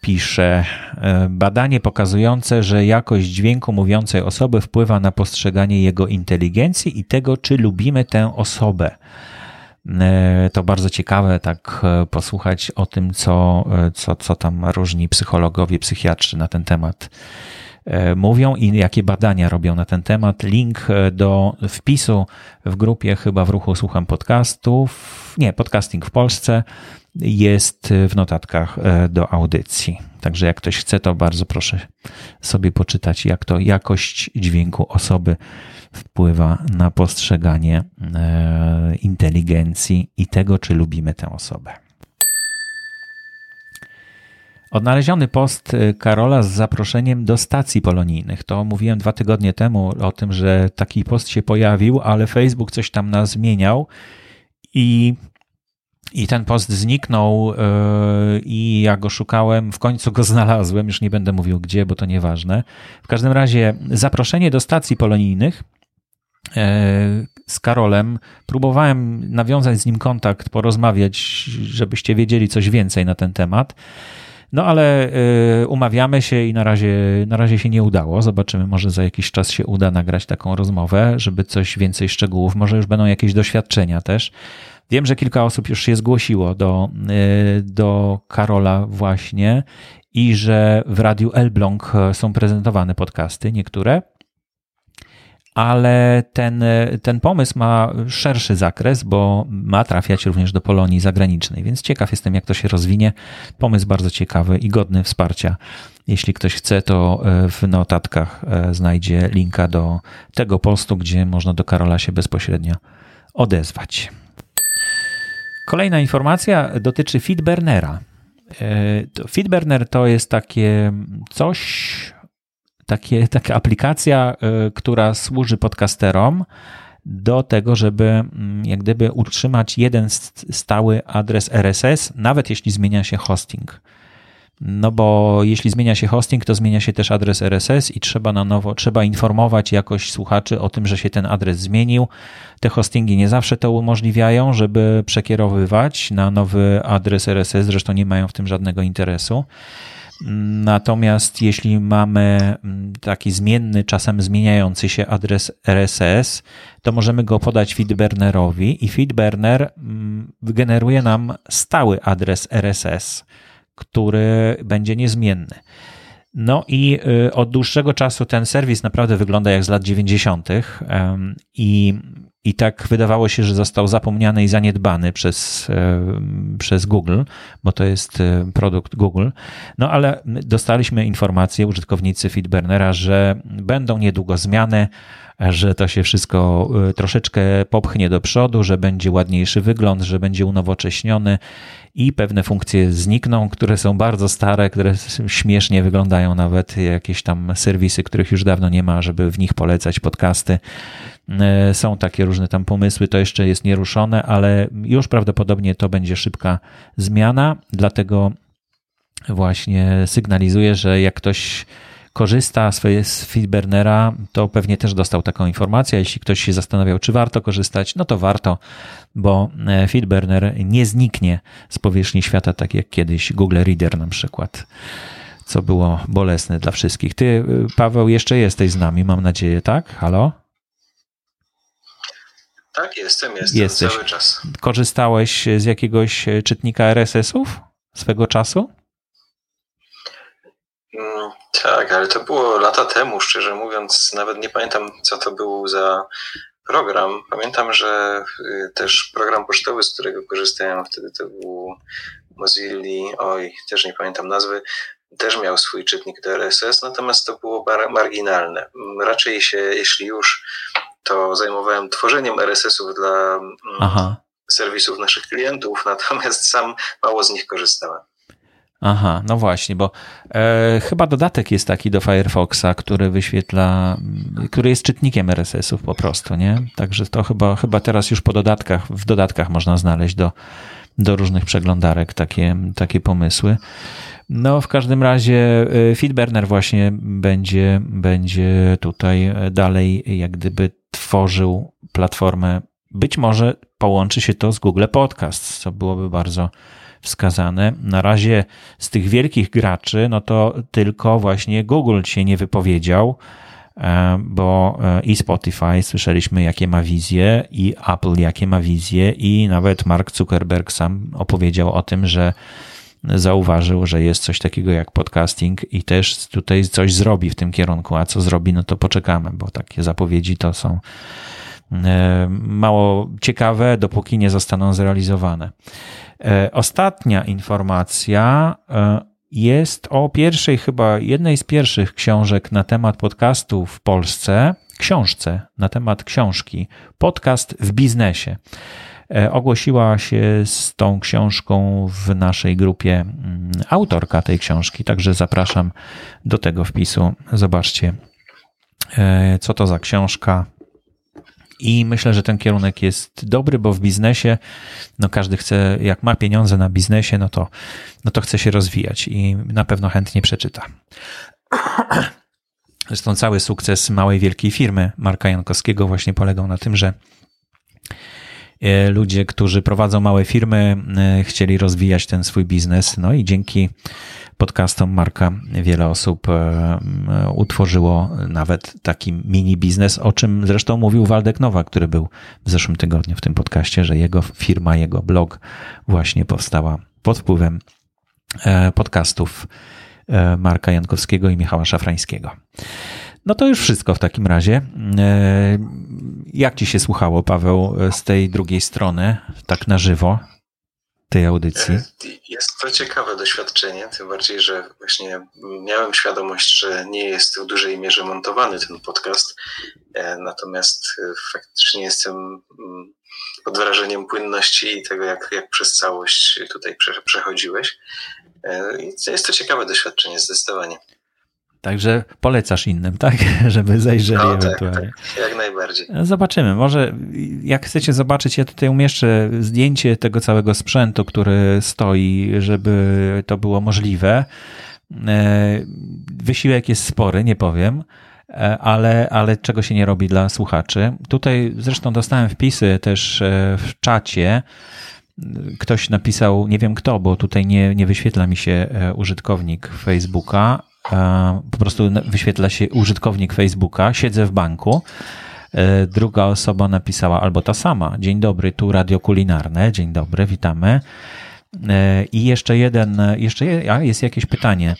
pisze e, badanie pokazujące, że jakość dźwięku mówiącej osoby wpływa na postrzeganie jego inteligencji i tego, czy lubimy tę osobę. E, to bardzo ciekawe, tak e, posłuchać o tym, co, co, co tam różni psychologowie, psychiatrzy na ten temat mówią i jakie badania robią na ten temat. Link do wpisu w grupie chyba w ruchu słucham podcastów, nie, podcasting w Polsce jest w notatkach e, do audycji. Także jak ktoś chce, to bardzo proszę sobie poczytać, jak to jakość dźwięku osoby wpływa na postrzeganie e, inteligencji i tego, czy lubimy tę osobę. Odnaleziony post e, Karola z zaproszeniem do stacji polonijnych. To mówiłem dwa tygodnie temu o tym, że taki post się pojawił, ale Facebook coś tam nas zmieniał i i ten post zniknął yy, i ja go szukałem, w końcu go znalazłem, już nie będę mówił gdzie, bo to nieważne. W każdym razie zaproszenie do stacji polonijnych yy, z Karolem. Próbowałem nawiązać z nim kontakt, porozmawiać, żebyście wiedzieli coś więcej na ten temat. No ale y, umawiamy się i na razie, na razie się nie udało. Zobaczymy, może za jakiś czas się uda nagrać taką rozmowę, żeby coś więcej szczegółów, może już będą jakieś doświadczenia też. Wiem, że kilka osób już się zgłosiło do, y, do Karola właśnie i że w Radiu Elbląg są prezentowane podcasty, niektóre ale ten, ten pomysł ma szerszy zakres, bo ma trafiać również do Polonii zagranicznej, więc ciekaw jestem, jak to się rozwinie. Pomysł bardzo ciekawy i godny wsparcia. Jeśli ktoś chce, to e, w notatkach e, znajdzie linka do tego postu, gdzie można do Karola się bezpośrednio odezwać. Kolejna informacja dotyczy Feedburnera. E, Feedburner to jest takie coś, takie, taka aplikacja, y, która służy podcasterom do tego, żeby mm, jak gdyby utrzymać jeden stały adres RSS, nawet jeśli zmienia się hosting. No bo jeśli zmienia się hosting, to zmienia się też adres RSS i trzeba na nowo, trzeba informować jakoś słuchaczy o tym, że się ten adres zmienił. Te hostingi nie zawsze to umożliwiają, żeby przekierowywać na nowy adres RSS, zresztą nie mają w tym żadnego interesu. Natomiast jeśli mamy mm, taki zmienny, czasem zmieniający się adres RSS, to możemy go podać feedburnerowi i feedburner mm, wygeneruje nam stały adres RSS, który będzie niezmienny. No i y, od dłuższego czasu ten serwis naprawdę wygląda jak z lat 90. i i tak wydawało się, że został zapomniany i zaniedbany przez, e, przez Google, bo to jest e, produkt Google. No ale dostaliśmy informację, użytkownicy Feedburnera, że będą niedługo zmiany, że to się wszystko e, troszeczkę popchnie do przodu, że będzie ładniejszy wygląd, że będzie unowocześniony i pewne funkcje znikną, które są bardzo stare, które śmiesznie wyglądają nawet, jakieś tam serwisy, których już dawno nie ma, żeby w nich polecać podcasty. E, są takie różne tam pomysły, to jeszcze jest nieruszone, ale już prawdopodobnie to będzie szybka zmiana, dlatego właśnie sygnalizuję, że jak ktoś korzysta z Feedburnera, to pewnie też dostał taką informację. Jeśli ktoś się zastanawiał, czy warto korzystać, no to warto, bo e, Feedburner nie zniknie z powierzchni świata, tak jak kiedyś Google Reader na przykład, co było bolesne dla wszystkich. Ty, y, Paweł, jeszcze jesteś z nami, mam nadzieję, tak? Halo? Tak, jestem, jestem Jesteś. cały czas. Korzystałeś z jakiegoś e, czytnika RSS-ów swego czasu? Mm, tak, ale to było lata temu, szczerze mówiąc, nawet nie pamiętam, co to był za program. Pamiętam, że y, też program pocztowy, z którego korzystałem wtedy, to był Mozilla, oj, też nie pamiętam nazwy, też miał swój czytnik do RSS, natomiast to było marginalne. Raczej się, jeśli już, to zajmowałem tworzeniem RSS-ów dla mm, Aha. serwisów naszych klientów, natomiast sam mało z nich korzystałem. Aha, no właśnie, bo e, chyba dodatek jest taki do Firefoxa, który wyświetla, który jest czytnikiem RSS-ów po prostu, nie? Także to chyba, chyba teraz już po dodatkach, w dodatkach można znaleźć do, do różnych przeglądarek takie, takie pomysły. No, w każdym razie e, Feedburner właśnie będzie, będzie tutaj dalej jak gdyby tworzył platformę. Być może połączy się to z Google Podcast, co byłoby bardzo wskazane. Na razie z tych wielkich graczy, no to tylko właśnie Google się nie wypowiedział, e, bo e, i Spotify słyszeliśmy, jakie ma wizje, i Apple, jakie ma wizje, i nawet Mark Zuckerberg sam opowiedział o tym, że zauważył, że jest coś takiego jak podcasting i też tutaj coś zrobi w tym kierunku. A co zrobi, no to poczekamy, bo takie zapowiedzi to są e, mało ciekawe, dopóki nie zostaną zrealizowane. E, ostatnia informacja e, jest o pierwszej, chyba jednej z pierwszych książek na temat podcastu w Polsce, książce na temat książki, podcast w biznesie. E, ogłosiła się z tą książką w naszej grupie mm, autorka tej książki, także zapraszam do tego wpisu. Zobaczcie, co to za książka, i myślę, że ten kierunek jest dobry, bo w biznesie, no każdy chce, jak ma pieniądze na biznesie, no to, no to chce się rozwijać i na pewno chętnie przeczyta. Zresztą cały sukces małej, wielkiej firmy Marka Jankowskiego właśnie polegał na tym, że e, ludzie, którzy prowadzą małe firmy, e, chcieli rozwijać ten swój biznes. No i dzięki podcastom Marka wiele osób e, utworzyło nawet taki mini biznes, o czym zresztą mówił Waldek Nowa, który był w zeszłym tygodniu w tym podcaście, że jego firma, jego blog właśnie powstała pod wpływem e, podcastów e, Marka Jankowskiego i Michała Szafrańskiego. No to już wszystko w takim razie. Jak ci się słuchało, Paweł, z tej drugiej strony, tak na żywo? Tej audycji? E, jest to ciekawe doświadczenie, tym bardziej, że właśnie miałem świadomość, że nie jest w dużej mierze montowany ten podcast, e, natomiast e, faktycznie jestem mm, pod wrażeniem płynności i tego, jak, jak przez całość tutaj przechodziłeś. Jest to ciekawe doświadczenie, zdecydowanie. Także polecasz innym, tak? Żeby zajrzeli No, tak, ewentualnie. tak, jak najbardziej. Zobaczymy. Może jak chcecie zobaczyć, ja tutaj umieszczę zdjęcie tego całego sprzętu, który stoi, żeby to było możliwe. E, Wysiłek jest spory, nie powiem, e, ale, ale czego się nie robi dla słuchaczy. Tutaj zresztą dostałem wpisy też e, w czacie. Ktoś napisał, nie wiem kto, bo tutaj nie, nie wyświetla mi się użytkownik Facebooka. E, Po prostu wyświetla się użytkownik Facebooka. Siedzę w banku. E, Druga osoba napisała, albo ta sama. Dzień dobry, tu radio kulinarne. Dzień dobry, witamy. E, I jeszcze jeden, jeszcze je- a, jest jakieś pytanie.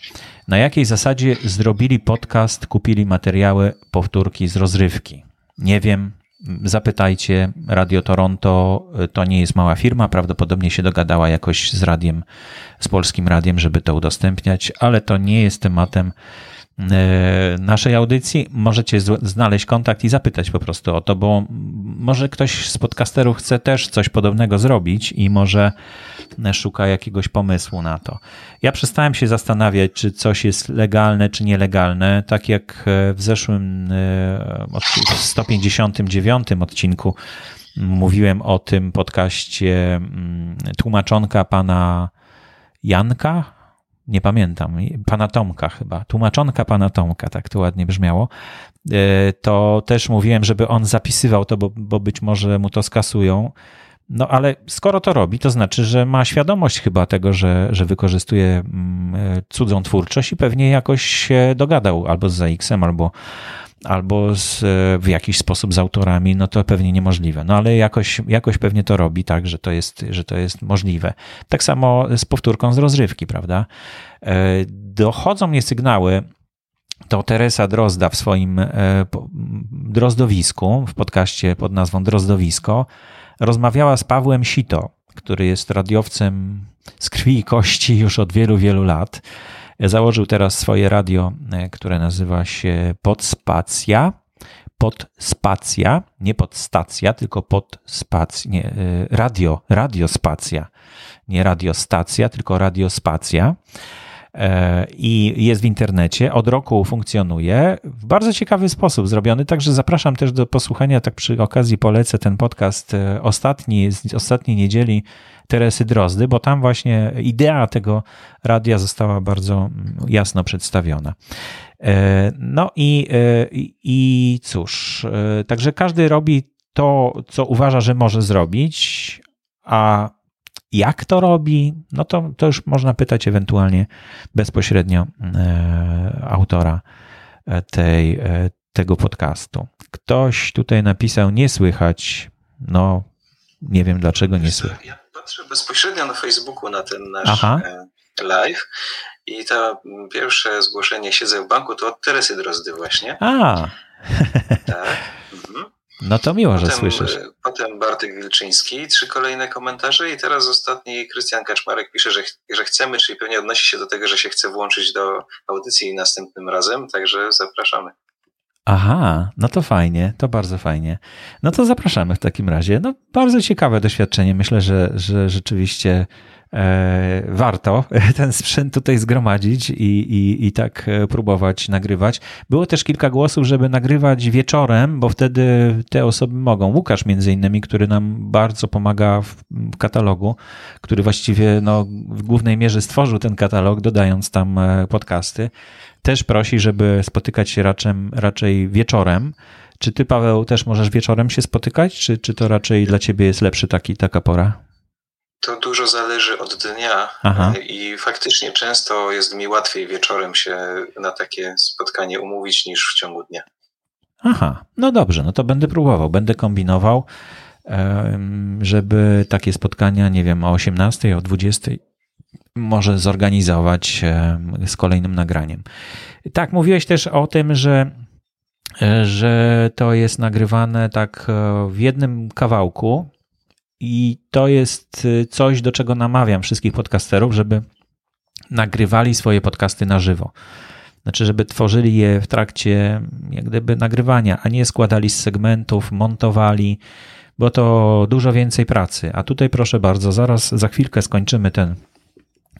Na jakiej zasadzie zrobili podcast, kupili materiały, powtórki z rozrywki? Nie wiem, zapytajcie. Radio Toronto e, to nie jest mała firma, prawdopodobnie się dogadała jakoś z radiem, z polskim radiem, żeby to udostępniać, ale to nie jest tematem e, naszej audycji. Możecie znaleźć kontakt i zapytać po prostu o to, bo może ktoś z podcasterów chce też coś podobnego zrobić i może szuka jakiegoś pomysłu na to. Ja przestałem się zastanawiać, czy coś jest legalne, czy nielegalne. Tak jak e, w zeszłym e, od- w 159 odcinku mówiłem o tym podcaście mm, tłumaczonka pana Janka, nie pamiętam, pana Tomka chyba, tłumaczonka pana Tomka, tak to ładnie brzmiało, E, to też mówiłem, żeby on zapisywał to, bo, bo być może mu to skasują. No ale skoro to robi, to znaczy, że ma świadomość chyba tego, że, że wykorzystuje mm, e, cudzą twórczość i pewnie jakoś się dogadał albo z ZX-em, albo, albo z, e, w jakiś sposób z autorami, no to pewnie niemożliwe. No ale jakoś, jakoś pewnie to robi tak, że to, jest, że to jest możliwe. Tak samo z powtórką z rozrywki, prawda? E, Dochodzą mnie sygnały, to Teresa Drozda w swoim e, drozdowisku, w podcaście pod nazwą Drozdowisko, rozmawiała z Pawłem Sito, który jest radiowcem z krwi i kości już od wielu, wielu lat. Założył teraz swoje radio, e, które nazywa się Podspacja. Podspacja, nie podstacja, tylko podspacja, nie, e, radio, radiospacja. Nie radiostacja, tylko radiospacja i jest w internecie. Od roku funkcjonuje w bardzo ciekawy sposób zrobiony, także zapraszam też do posłuchania. Tak przy okazji polecę ten podcast e, ostatni, z ostatniej niedzieli Teresy Drozdy, bo tam właśnie idea tego radia została bardzo mm, jasno przedstawiona. E, No i, e, i, cóż, e, także każdy robi to, co uważa, że może zrobić, a jak to robi, no to, to już można pytać ewentualnie bezpośrednio e, autora e, tej, e, tego podcastu. Ktoś tutaj napisał, nie słychać. No, nie wiem dlaczego nie słychać. Ja patrzę bezpośrednio na Facebooku na ten nasz Aha. live i to pierwsze zgłoszenie siedzę w banku to od Teresy Drozdy właśnie. A, Tak. Mhm. No to miło, że Potem, słyszysz. e, potem Bartek Wilczyński, trzy kolejne komentarze i teraz ostatni Krystian Kaczmarek pisze, że, ch- że chcemy, czyli pewnie odnosi się do tego, że się chce włączyć do audycji następnym razem, także zapraszamy. Aha, no to fajnie, to bardzo fajnie. No to zapraszamy w takim razie. No bardzo ciekawe doświadczenie. Myślę, że, że rzeczywiście warto ten sprzęt tutaj zgromadzić i, i, i tak e, próbować nagrywać. Było też kilka głosów, żeby nagrywać wieczorem, bo wtedy te osoby mogą. Łukasz między innymi, który nam bardzo pomaga w, w katalogu, który właściwie no, w głównej mierze stworzył ten katalog, dodając tam e, podcasty też prosi, żeby spotykać się raczej, raczej wieczorem. Czy ty, Paweł, też możesz wieczorem się spotykać, czy, czy to raczej dla ciebie jest lepszy taki, taka pora? Dużo zależy od dnia Aha. e, i faktycznie często jest mi łatwiej wieczorem się na takie spotkanie umówić niż w ciągu dnia. Aha, no dobrze, no to będę próbował, będę kombinował, żeby takie spotkania, nie wiem, o 18, o 20 może zorganizować z kolejnym nagraniem. Tak, mówiłeś też o tym, że, e, że to jest nagrywane tak e, w jednym kawałku i to jest e, coś, do czego namawiam wszystkich podcasterów, żeby nagrywali swoje podcasty na żywo. Znaczy, żeby tworzyli je w trakcie jak gdyby nagrywania, a nie składali z segmentów, montowali, bo to dużo więcej pracy. A tutaj proszę bardzo, zaraz za chwilkę skończymy ten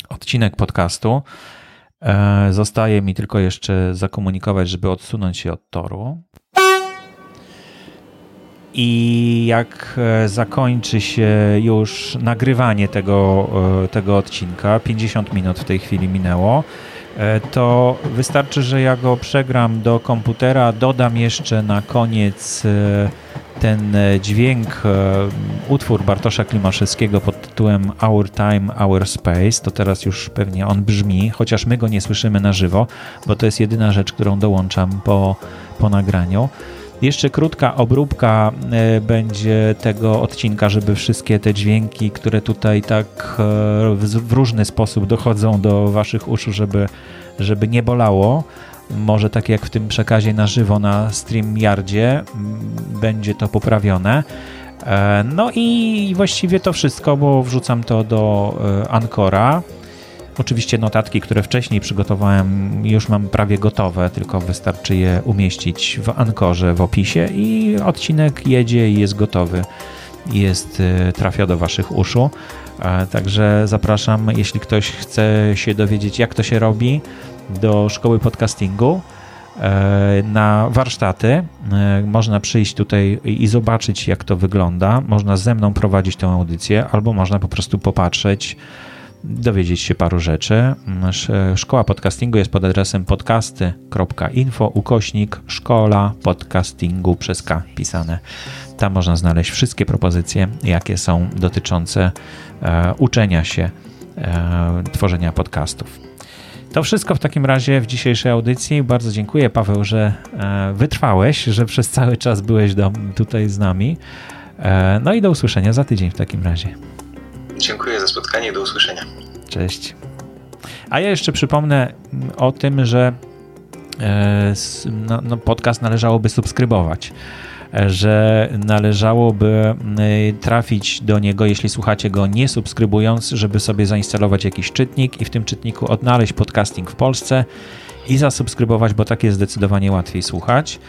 odcinek podcastu. E, zostaje mi tylko jeszcze zakomunikować, żeby odsunąć się od toru. I jak e, zakończy się już nagrywanie tego, e, tego odcinka, 50 minut w tej chwili minęło, to wystarczy, że ja go przegram do komputera, dodam jeszcze na koniec ten e, dźwięk, e, utwór Bartosza Klimaszewskiego pod tytułem Our Time, Our Space, to teraz już pewnie on brzmi, chociaż my go nie słyszymy na żywo, bo to jest jedyna rzecz, którą dołączam po, po nagraniu. Jeszcze krótka obróbka e, będzie tego odcinka, żeby wszystkie te dźwięki, które tutaj tak w różny sposób dochodzą do Waszych uszu, żeby, żeby nie bolało może tak jak w tym przekazie na żywo na StreamYardzie będzie to poprawione. E, no i właściwie to wszystko, bo wrzucam to do e, Ancora. Oczywiście notatki, które wcześniej przygotowałem, już mam prawie gotowe, tylko wystarczy je umieścić w Ankorze w opisie i odcinek jedzie i jest gotowy. Jest, e, trafia do Waszych uszu. Także zapraszam, jeśli ktoś chce się dowiedzieć, jak to się robi, do szkoły podcastingu e, na warsztaty. E, można przyjść tutaj i zobaczyć, jak to wygląda. Można ze mną prowadzić tę audycję, albo można po prostu popatrzeć, dowiedzieć się paru rzeczy. Szkoła podcastingu jest pod adresem podcasty.info ukośnik szkoła podcastingu przez K pisane. Tam można znaleźć wszystkie propozycje, jakie są dotyczące e, uczenia się tworzenia podcastów. To wszystko w takim razie w dzisiejszej audycji. Bardzo dziękuję, Paweł, że e, wytrwałeś, że przez cały czas byłeś do, tutaj z nami. E, no i do usłyszenia za tydzień w takim razie. Dziękuję za spotkanie, do usłyszenia. Cześć. A ja jeszcze przypomnę o tym, że e, no, no, podcast należałoby subskrybować że należałoby y, trafić do niego, jeśli słuchacie go nie subskrybując, żeby sobie zainstalować jakiś czytnik i w tym czytniku odnaleźć podcasting w Polsce i zasubskrybować, bo tak jest zdecydowanie łatwiej słuchać.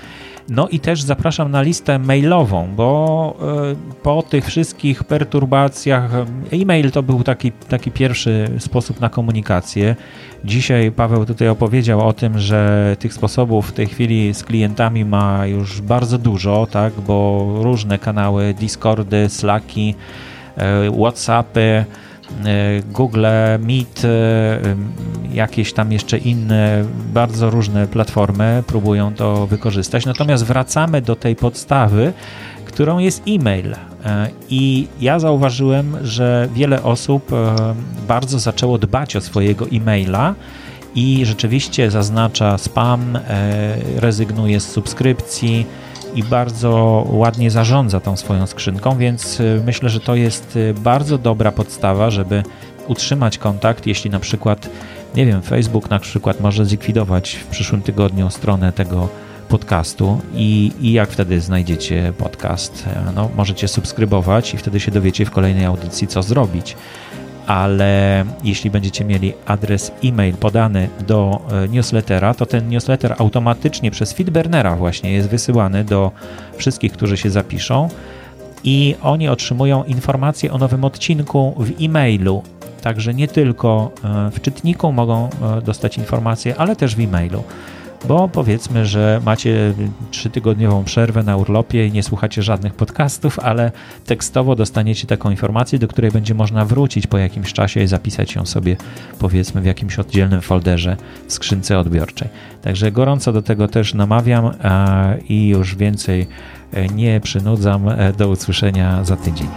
No i też zapraszam na listę mailową, bo e, po tych wszystkich perturbacjach, e-mail to był taki, taki pierwszy sposób na komunikację. Dzisiaj Paweł tutaj opowiedział o tym, że tych sposobów w tej chwili z klientami ma już bardzo dużo, tak, bo różne kanały, Discordy, Slacki, e, Whatsappy, E, Google Meet, e, jakieś tam jeszcze inne, bardzo różne platformy próbują to wykorzystać. Natomiast wracamy do tej podstawy, którą jest e-mail. E, I ja zauważyłem, że wiele osób bardzo zaczęło dbać o swojego e-maila i rzeczywiście zaznacza spam, rezygnuje z subskrypcji i bardzo ładnie zarządza tą swoją skrzynką, więc y, myślę, że to jest y, bardzo dobra podstawa, żeby utrzymać kontakt, jeśli na przykład, nie wiem, Facebook na przykład może zlikwidować w przyszłym tygodniu stronę tego podcastu i, i jak wtedy znajdziecie podcast? No, możecie subskrybować i wtedy się dowiecie w kolejnej audycji, co zrobić ale jeśli będziecie mieli adres e-mail podany do e, newslettera, to ten newsletter automatycznie przez Feedburnera właśnie jest wysyłany do wszystkich, którzy się zapiszą i oni otrzymują informacje o nowym odcinku w e-mailu. Także nie tylko e, w czytniku mogą e, dostać informacje, ale też w e-mailu bo powiedzmy, że macie trzytygodniową przerwę na urlopie i nie słuchacie żadnych podcastów, ale tekstowo dostaniecie taką informację, do której będzie można wrócić po jakimś czasie i zapisać ją sobie powiedzmy w jakimś oddzielnym folderze w skrzynce odbiorczej. Także gorąco do tego też namawiam i już więcej e, nie przynudzam. E, do usłyszenia za tydzień.